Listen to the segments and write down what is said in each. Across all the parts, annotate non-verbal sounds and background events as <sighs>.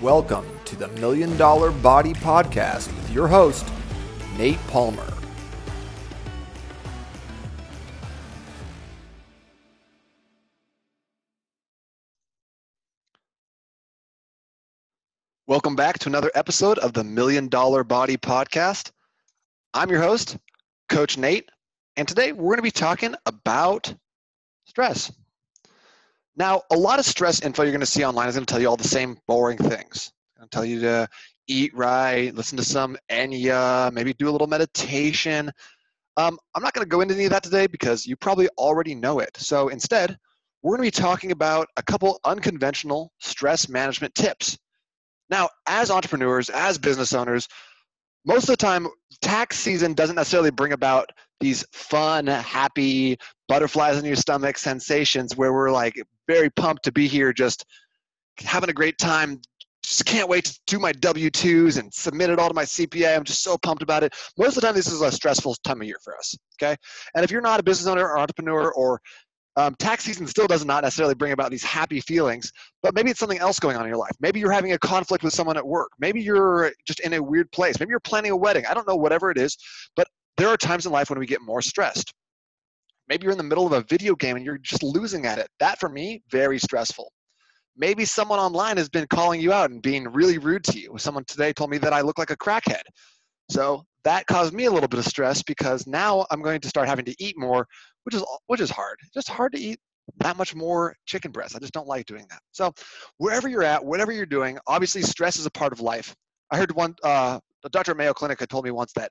Welcome to the Million Dollar Body Podcast with your host, Nate Palmer. Welcome back to another episode of the Million Dollar Body Podcast. I'm your host, Coach Nate, and today we're going to be talking about stress. Now, a lot of stress info you're going to see online is going to tell you all the same boring things. I'll tell you to eat right, listen to some Enya, maybe do a little meditation. Um, I'm not going to go into any of that today because you probably already know it. So instead, we're going to be talking about a couple unconventional stress management tips now, as entrepreneurs, as business owners, most of the time, tax season doesn't necessarily bring about these fun, happy, butterflies in your stomach sensations where we're like very pumped to be here, just having a great time. Just can't wait to do my W 2s and submit it all to my CPA. I'm just so pumped about it. Most of the time, this is a stressful time of year for us. Okay. And if you're not a business owner or entrepreneur or um, tax season still does not necessarily bring about these happy feelings, but maybe it's something else going on in your life. Maybe you're having a conflict with someone at work. Maybe you're just in a weird place. Maybe you're planning a wedding. I don't know, whatever it is, but there are times in life when we get more stressed. Maybe you're in the middle of a video game and you're just losing at it. That, for me, very stressful. Maybe someone online has been calling you out and being really rude to you. Someone today told me that I look like a crackhead. So that caused me a little bit of stress because now I'm going to start having to eat more, which is which is hard. Just hard to eat that much more chicken breast. I just don't like doing that. So wherever you're at, whatever you're doing, obviously stress is a part of life. I heard one uh, the doctor Mayo Clinic had told me once that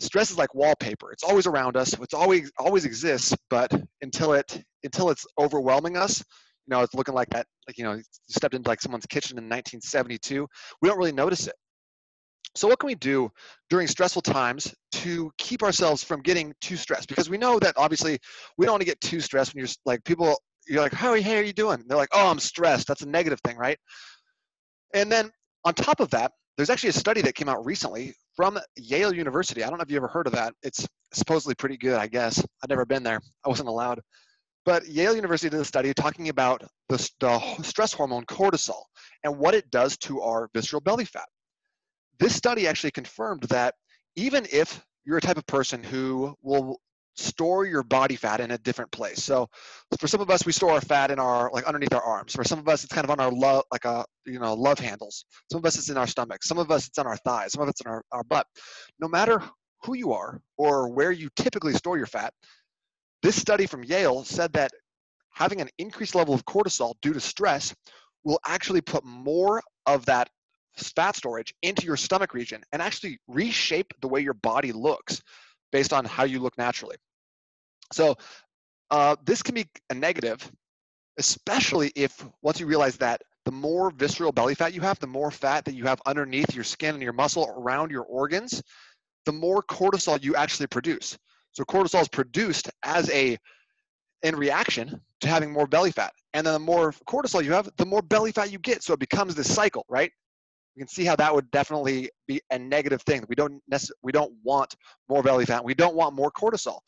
stress is like wallpaper. It's always around us. It's always always exists, but until it until it's overwhelming us, you know, it's looking like that. Like you know, you stepped into like someone's kitchen in 1972. We don't really notice it. So what can we do during stressful times to keep ourselves from getting too stressed? Because we know that obviously we don't want to get too stressed when you're like people, you're like, how, hey, are you doing? they're like, oh, I'm stressed. That's a negative thing, right? And then on top of that, there's actually a study that came out recently from Yale University. I don't know if you ever heard of that. It's supposedly pretty good, I guess. I've never been there. I wasn't allowed. But Yale University did a study talking about the, the stress hormone cortisol and what it does to our visceral belly fat this study actually confirmed that even if you're a type of person who will store your body fat in a different place. So for some of us, we store our fat in our like underneath our arms. For some of us, it's kind of on our love, like a you know love handles. Some of us, it's in our stomach. Some of us, it's on our thighs. Some of it's in our, our butt. No matter who you are or where you typically store your fat, this study from Yale said that having an increased level of cortisol due to stress will actually put more of that fat storage into your stomach region and actually reshape the way your body looks based on how you look naturally. So uh, this can be a negative, especially if once you realize that the more visceral belly fat you have, the more fat that you have underneath your skin and your muscle around your organs, the more cortisol you actually produce. So cortisol is produced as a in reaction to having more belly fat. And then the more cortisol you have, the more belly fat you get. So it becomes this cycle, right? You can see how that would definitely be a negative thing. We don't necess- we don't want more belly fat. We don't want more cortisol.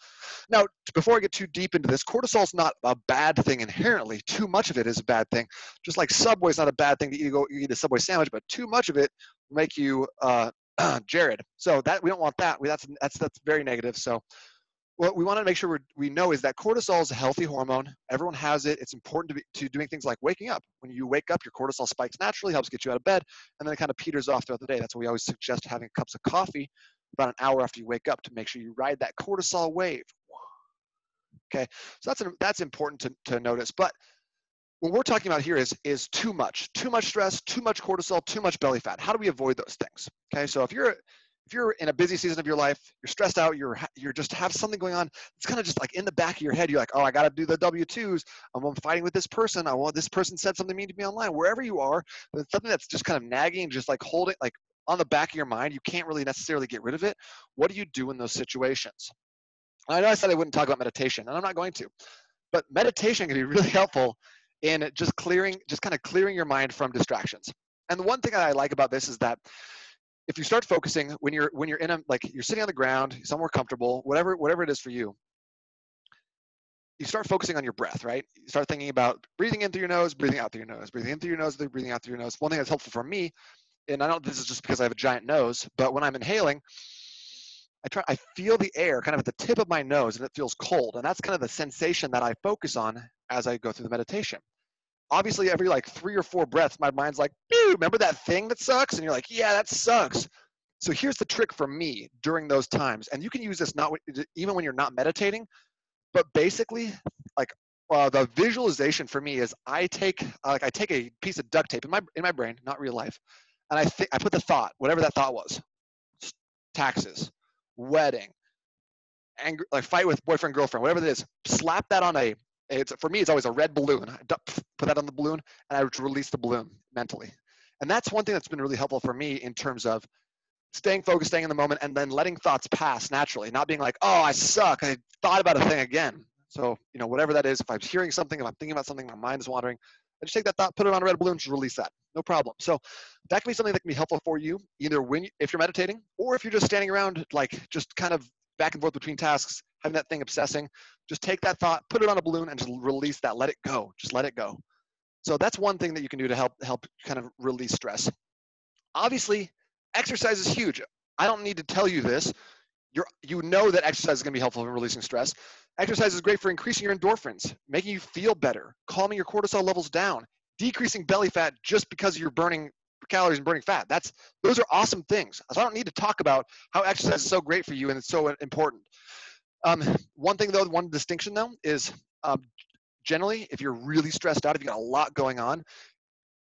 Now, before I get too deep into this, cortisol is not a bad thing inherently. Too much of it is a bad thing. Just like Subway is not a bad thing to eat, go, eat a Subway sandwich, but too much of it will make you uh, <clears throat> Jared. So that we don't want that. We, that's that's that's very negative. So what we want to make sure we know is that cortisol is a healthy hormone. Everyone has it. It's important to, be, to doing things like waking up. When you wake up, your cortisol spikes naturally, helps get you out of bed, and then it kind of peters off throughout the day. That's why we always suggest having cups of coffee about an hour after you wake up to make sure you ride that cortisol wave. Okay, so that's, that's important to, to notice. But what we're talking about here is, is too much. Too much stress, too much cortisol, too much belly fat. How do we avoid those things? Okay, so if you're if you're in a busy season of your life, you're stressed out, you're you're just have something going on. It's kind of just like in the back of your head. You're like, oh, I got to do the W twos. I'm fighting with this person. I want this person said something mean to me online. Wherever you are, something that's just kind of nagging, just like holding, like on the back of your mind. You can't really necessarily get rid of it. What do you do in those situations? I know I said I wouldn't talk about meditation, and I'm not going to, but meditation can be <laughs> really helpful in just clearing, just kind of clearing your mind from distractions. And the one thing I like about this is that if you start focusing when you're when you're in a like you're sitting on the ground somewhere comfortable whatever whatever it is for you you start focusing on your breath, right? You start thinking about breathing in through your nose, breathing out through your nose, breathing in through your nose, breathing out through your nose. One thing that's helpful for me, and I don't this is just because I have a giant nose, but when I'm inhaling, I try I feel the air kind of at the tip of my nose and it feels cold. And that's kind of the sensation that I focus on as I go through the meditation. Obviously, every like three or four breaths, my mind's like, remember that thing that sucks? And you're like, yeah, that sucks. So here's the trick for me during those times, and you can use this not even when you're not meditating, but basically, like uh, the visualization for me is I take uh, like I take a piece of duct tape in my in my brain, not real life, and I think I put the thought, whatever that thought was, taxes, wedding, angry, like fight with boyfriend girlfriend, whatever it is, slap that on a. It's for me, it's always a red balloon. I put that on the balloon, and I release the balloon mentally, and that's one thing that's been really helpful for me in terms of staying focused, staying in the moment, and then letting thoughts pass naturally, not being like, oh, I suck. I thought about a thing again. So, you know, whatever that is, if I'm hearing something, if I'm thinking about something, my mind is wandering, I just take that thought, put it on a red balloon, just release that. No problem. So that can be something that can be helpful for you, either when you, if you're meditating or if you're just standing around, like just kind of back and forth between tasks, having that thing obsessing. Just take that thought, put it on a balloon, and just release that. Let it go. Just let it go. So that's one thing that you can do to help help kind of release stress. Obviously, exercise is huge. I don't need to tell you this. You're, you know that exercise is going to be helpful in releasing stress. Exercise is great for increasing your endorphins, making you feel better, calming your cortisol levels down, decreasing belly fat just because you're burning calories and burning fat. That's those are awesome things. So I don't need to talk about how exercise is so great for you and it's so important. Um, one thing though, one distinction though is um, generally if you're really stressed out, if you got a lot going on,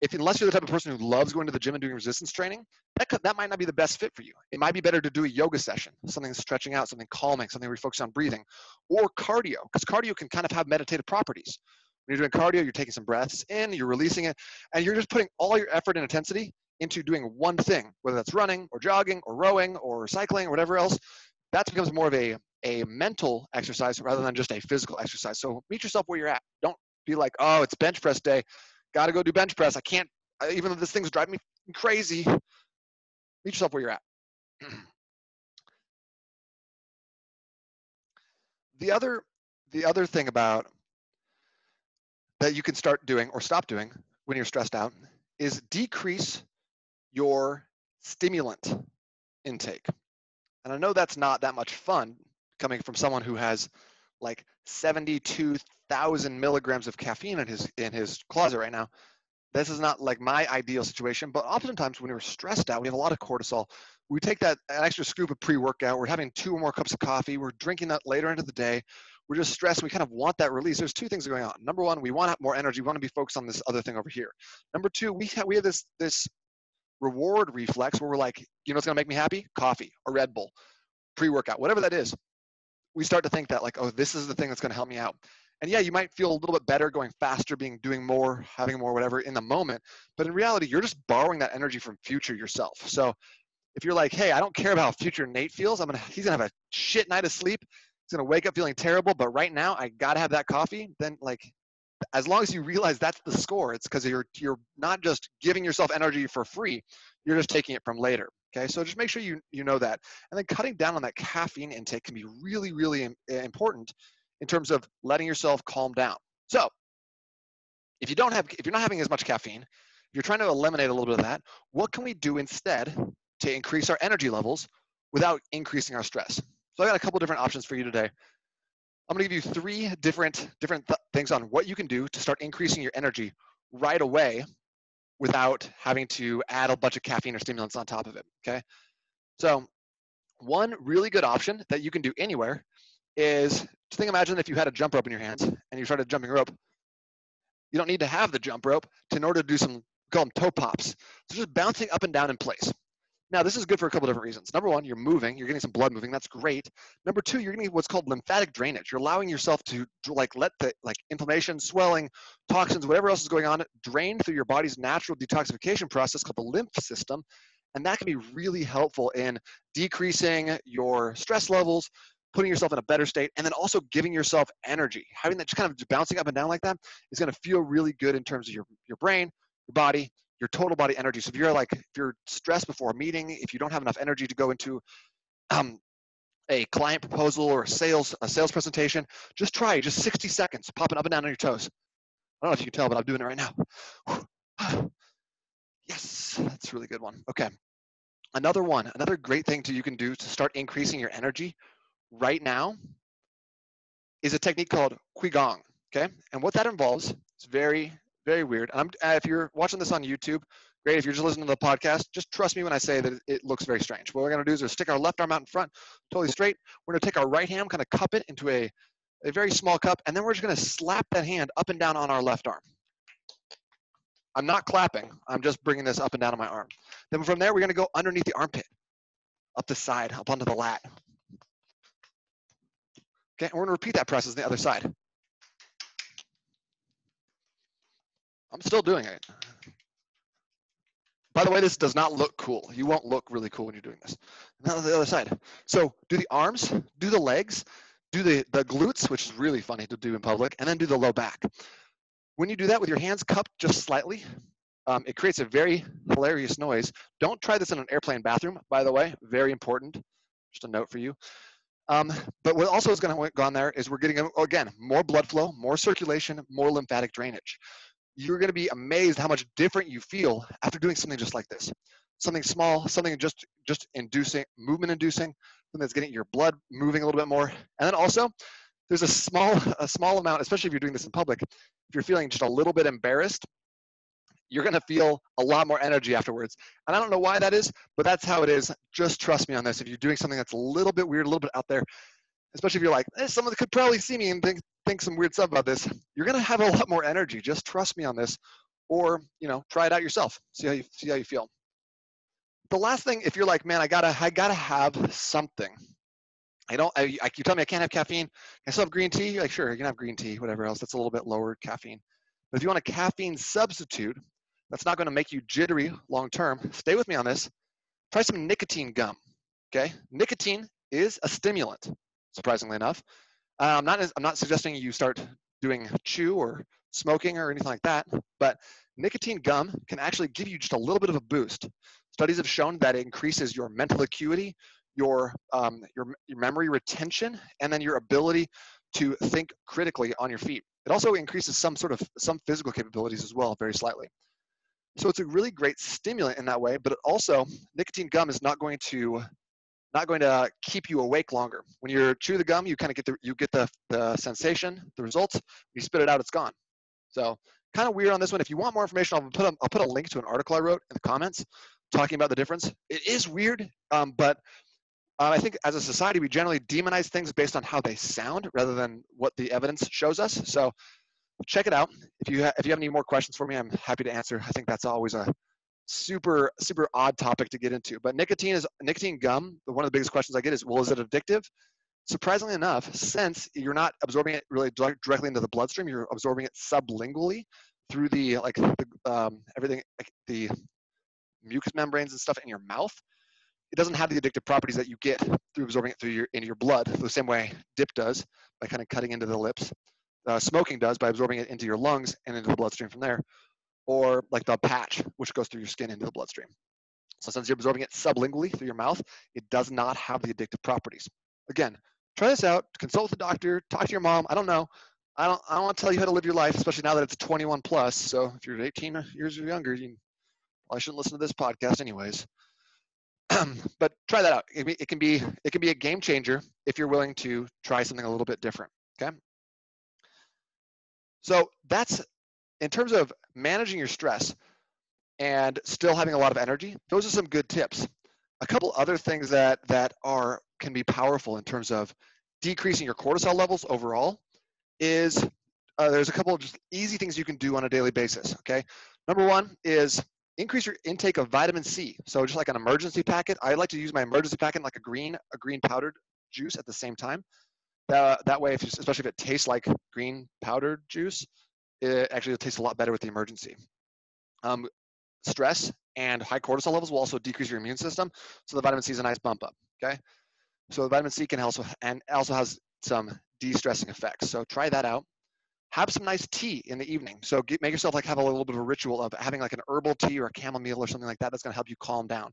if unless you're the type of person who loves going to the gym and doing resistance training, that could, that might not be the best fit for you. It might be better to do a yoga session, something stretching out, something calming, something where you focus on breathing, or cardio, because cardio can kind of have meditative properties. When you're doing cardio, you're taking some breaths in, you're releasing it, and you're just putting all your effort and intensity into doing one thing, whether that's running or jogging or rowing or cycling or whatever else. That becomes more of a a mental exercise rather than just a physical exercise. So meet yourself where you're at. Don't be like, oh, it's bench press day got to go do bench press. I can't, even though this thing's driving me crazy. Meet yourself where you're at. <clears throat> the other, the other thing about that you can start doing or stop doing when you're stressed out is decrease your stimulant intake. And I know that's not that much fun coming from someone who has like 72,000 milligrams of caffeine in his in his closet right now. This is not like my ideal situation, but oftentimes when we're stressed out, we have a lot of cortisol. We take that an extra scoop of pre-workout. We're having two or more cups of coffee. We're drinking that later into the day. We're just stressed. We kind of want that release. There's two things going on. Number one, we want more energy. We want to be focused on this other thing over here. Number two, we have, we have this this reward reflex where we're like, you know what's going to make me happy? Coffee a Red Bull, pre-workout, whatever that is we start to think that like, oh, this is the thing that's going to help me out. And yeah, you might feel a little bit better going faster, being doing more, having more, whatever in the moment. But in reality, you're just borrowing that energy from future yourself. So if you're like, hey, I don't care about how future Nate feels. I'm gonna he's gonna have a shit night of sleep. He's gonna wake up feeling terrible. But right now, I gotta have that coffee. Then like, as long as you realize that's the score, it's because you're you're not just giving yourself energy for free. You're just taking it from later. Okay, so just make sure you, you know that. And then cutting down on that caffeine intake can be really, really eh, important in terms of letting yourself calm down. So if you don't have, if you're not having as much caffeine, if you're trying to eliminate a little bit of that, what can we do instead to increase our energy levels without increasing our stress? So I got a couple different options for you today. I'm gonna give you three different, different th things on what you can do to start increasing your energy right away without having to add a bunch of caffeine or stimulants on top of it, okay? So one really good option that you can do anywhere is just think imagine if you had a jump rope in your hands and you started jumping rope. You don't need to have the jump rope to, in order to do some, call them toe pops. So just bouncing up and down in place. Now, this is good for a couple different reasons. Number one, you're moving, you're getting some blood moving, that's great. Number two, you're getting what's called lymphatic drainage. You're allowing yourself to, to like let the like inflammation, swelling, toxins, whatever else is going on, drain through your body's natural detoxification process called the lymph system. And that can be really helpful in decreasing your stress levels, putting yourself in a better state, and then also giving yourself energy. Having that just kind of bouncing up and down like that is going to feel really good in terms of your, your brain, your body, your total body energy. So if you're like, if you're stressed before a meeting, if you don't have enough energy to go into um, a client proposal or a sales a sales presentation, just try just 60 seconds, popping up and down on your toes. I don't know if you can tell, but I'm doing it right now. <sighs> yes, that's a really good one. Okay. Another one, another great thing to, you can do to start increasing your energy right now is a technique called Qigong. Okay. And what that involves, it's very, very weird. I'm, uh, if you're watching this on YouTube, great. If you're just listening to the podcast, just trust me when I say that it looks very strange. What we're going to do is we're stick our left arm out in front, totally straight. We're going to take our right hand, kind of cup it into a, a very small cup, and then we're just going to slap that hand up and down on our left arm. I'm not clapping. I'm just bringing this up and down on my arm. Then from there, we're going to go underneath the armpit, up the side, up onto the lat. Okay, and we're going to repeat that process on the other side. I'm still doing it. By the way, this does not look cool. You won't look really cool when you're doing this. Now the other side. So do the arms, do the legs, do the, the glutes, which is really funny to do in public, and then do the low back. When you do that with your hands cupped just slightly, um, it creates a very hilarious noise. Don't try this in an airplane bathroom, by the way. Very important. Just a note for you. Um, but what also is going to go on there is we're getting, again, more blood flow, more circulation, more lymphatic drainage you're going to be amazed how much different you feel after doing something just like this. Something small, something just just inducing, movement inducing, something that's getting your blood moving a little bit more. And then also, there's a small <laughs> a small amount, especially if you're doing this in public, if you're feeling just a little bit embarrassed, you're going to feel a lot more energy afterwards. And I don't know why that is, but that's how it is. Just trust me on this. If you're doing something that's a little bit weird, a little bit out there, especially if you're like, eh, someone could probably see me and think, think some weird stuff about this, you're gonna have a lot more energy. Just trust me on this, or you know, try it out yourself. See how you see how you feel. The last thing, if you're like, man, I gotta I gotta have something. I don't. I, I you tell me I can't have caffeine. I still have green tea? You're like, sure, you can have green tea, whatever else. That's a little bit lower caffeine. But if you want a caffeine substitute, that's not going to make you jittery long term. Stay with me on this. Try some nicotine gum. Okay, nicotine is a stimulant surprisingly enough. Uh, I'm not I'm not suggesting you start doing chew or smoking or anything like that, but nicotine gum can actually give you just a little bit of a boost. Studies have shown that it increases your mental acuity, your um, your your memory retention, and then your ability to think critically on your feet. It also increases some sort of some physical capabilities as well, very slightly. So it's a really great stimulant in that way, but it also nicotine gum is not going to not going to keep you awake longer. When you chew the gum, you kind of get the you get the, the sensation, the results. You spit it out, it's gone. So kind of weird on this one. If you want more information, I'll put a, I'll put a link to an article I wrote in the comments talking about the difference. It is weird, um, but uh, I think as a society we generally demonize things based on how they sound rather than what the evidence shows us. So check it out. If you if you have any more questions for me, I'm happy to answer. I think that's always a super super odd topic to get into but nicotine is nicotine gum one of the biggest questions i get is well is it addictive? Surprisingly enough since you're not absorbing it really directly into the bloodstream you're absorbing it sublingually through the like the, um, everything like the mucous membranes and stuff in your mouth it doesn't have the addictive properties that you get through absorbing it through your into your blood the same way dip does by kind of cutting into the lips. Uh, smoking does by absorbing it into your lungs and into the bloodstream from there or like the patch, which goes through your skin into the bloodstream. So since you're absorbing it sublingually through your mouth, it does not have the addictive properties. Again, try this out, consult with the doctor, talk to your mom. I don't know. I don't, I don't want to tell you how to live your life, especially now that it's 21 plus. So if you're 18 years or younger, you probably shouldn't listen to this podcast anyways. <clears throat> but try that out. It, it can be it can be a game changer if you're willing to try something a little bit different. Okay. So that's in terms of managing your stress and still having a lot of energy, those are some good tips. A couple other things that that are can be powerful in terms of decreasing your cortisol levels overall is uh, there's a couple of just easy things you can do on a daily basis. Okay, number one is increase your intake of vitamin C. So just like an Emergen-C packet, I like to use my Emergen-C packet like a green a green powdered juice at the same time. That, that way, if especially if it tastes like green powdered juice, it actually tastes a lot better with the Emergen-C. Um, stress and high cortisol levels will also decrease your immune system, so the vitamin C is a nice bump up. Okay, so the vitamin C can also and also has some de-stressing effects. So try that out. Have some nice tea in the evening. So get, make yourself like have a little bit of a ritual of having like an herbal tea or a chamomile or something like that. That's going to help you calm down.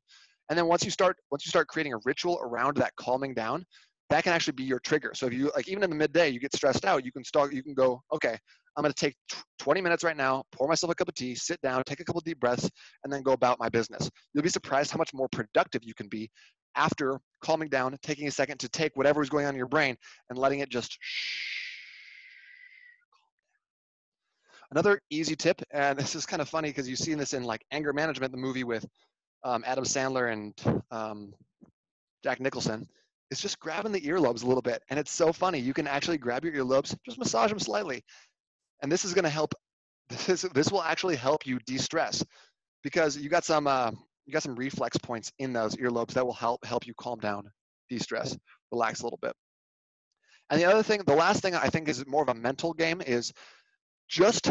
And then once you start once you start creating a ritual around that calming down, that can actually be your trigger. So if you like even in the midday you get stressed out, you can start you can go, okay, I'm going to take 20 minutes right now, pour myself a cup of tea, sit down, take a couple deep breaths, and then go about my business. You'll be surprised how much more productive you can be after calming down, taking a second to take whatever is going on in your brain and letting it just. Another easy tip, and <laughs> this is kind of funny because you've seen this in like anger management, the movie with um, Adam Sandler and um, Jack Nicholson, is just grabbing the earlobes a little bit. And it's so funny. You can actually grab your earlobes, just massage them slightly. And this is going to help. <laughs> This, this will actually help you de-stress because you got some uh, you got some reflex points in those earlobes that will help help you calm down, de-stress, relax a little bit. And the other thing, the last thing I think is more of a mental game is just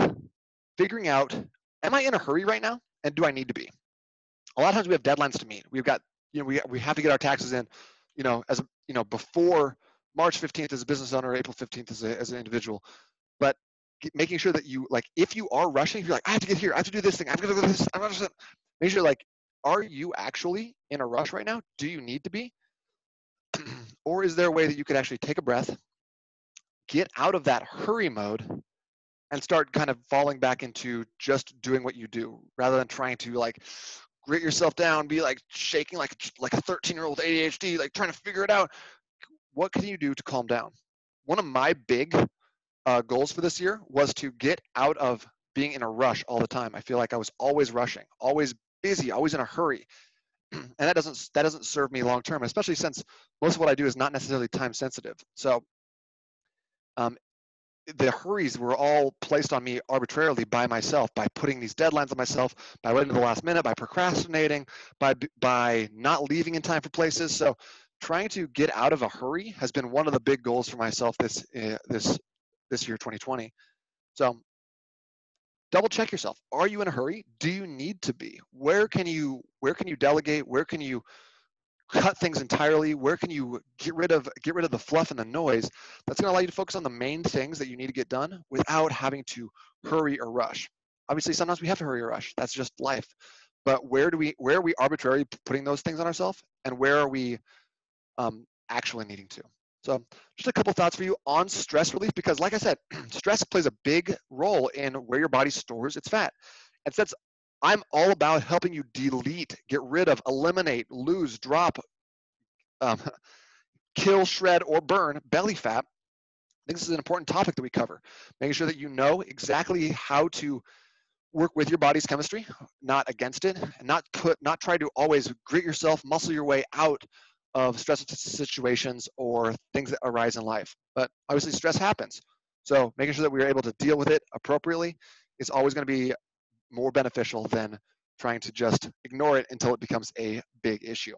figuring out, am I in a hurry right now? And do I need to be? A lot of times we have deadlines to meet. We've got, you know, we, we have to get our taxes in, you know, as, you know, before March 15th as a business owner, April 15th as, a, as an individual. But making sure that you, like, if you are rushing, you're like, I have to get here, I have to do this thing, I have to do this, I'm not just, make sure, like, are you actually in a rush right now? Do you need to be? <clears throat> or is there a way that you could actually take a breath, get out of that hurry mode, and start kind of falling back into just doing what you do rather than trying to like grit yourself down, be like shaking like like a 13 year old ADHD, like trying to figure it out. What can you do to calm down? One of my big uh, goals for this year was to get out of being in a rush all the time. I feel like I was always rushing, always busy, always in a hurry. <clears throat> and that doesn't that doesn't serve me long term, especially since most of what I do is not necessarily time sensitive. So um, the hurries were all placed on me arbitrarily by myself by putting these deadlines on myself by waiting to the last minute by procrastinating by by not leaving in time for places so trying to get out of a hurry has been one of the big goals for myself this uh, this this year 2020 so double check yourself are you in a hurry do you need to be where can you where can you delegate where can you cut things entirely? Where can you get rid of get rid of the fluff and the noise? That's going to allow you to focus on the main things that you need to get done without having to hurry or rush. Obviously, sometimes we have to hurry or rush. That's just life. But where do we where are we arbitrarily putting those things on ourselves, and where are we um, actually needing to? So, just a couple thoughts for you on stress relief, because like I said, <clears throat> stress plays a big role in where your body stores its fat. And since I'm all about helping you delete, get rid of, eliminate, lose, drop, um, <laughs> kill, shred, or burn belly fat. I think this is an important topic that we cover. Making sure that you know exactly how to work with your body's chemistry, not against it, and not put, not try to always grit yourself, muscle your way out of stressful situations or things that arise in life. But obviously, stress happens. So making sure that we are able to deal with it appropriately is always going to be more beneficial than trying to just ignore it until it becomes a big issue.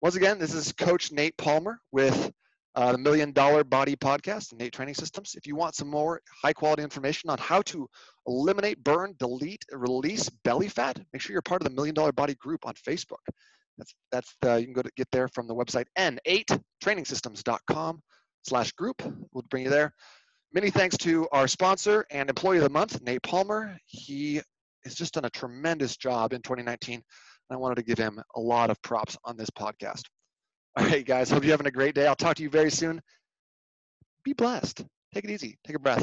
Once again, this is Coach Nate Palmer with uh, the Million Dollar Body Podcast and Nate Training Systems. If you want some more high quality information on how to eliminate, burn, delete, release belly fat, make sure you're part of the Million Dollar Body group on Facebook. That's that's the, you can go to get there from the website n8trainingsystems.com slash group. We'll bring you there. Many thanks to our sponsor and employee of the month, Nate Palmer. He has just done a tremendous job in 2019. And I wanted to give him a lot of props on this podcast. All right, guys, hope you're having a great day. I'll talk to you very soon. Be blessed. Take it easy. Take a breath.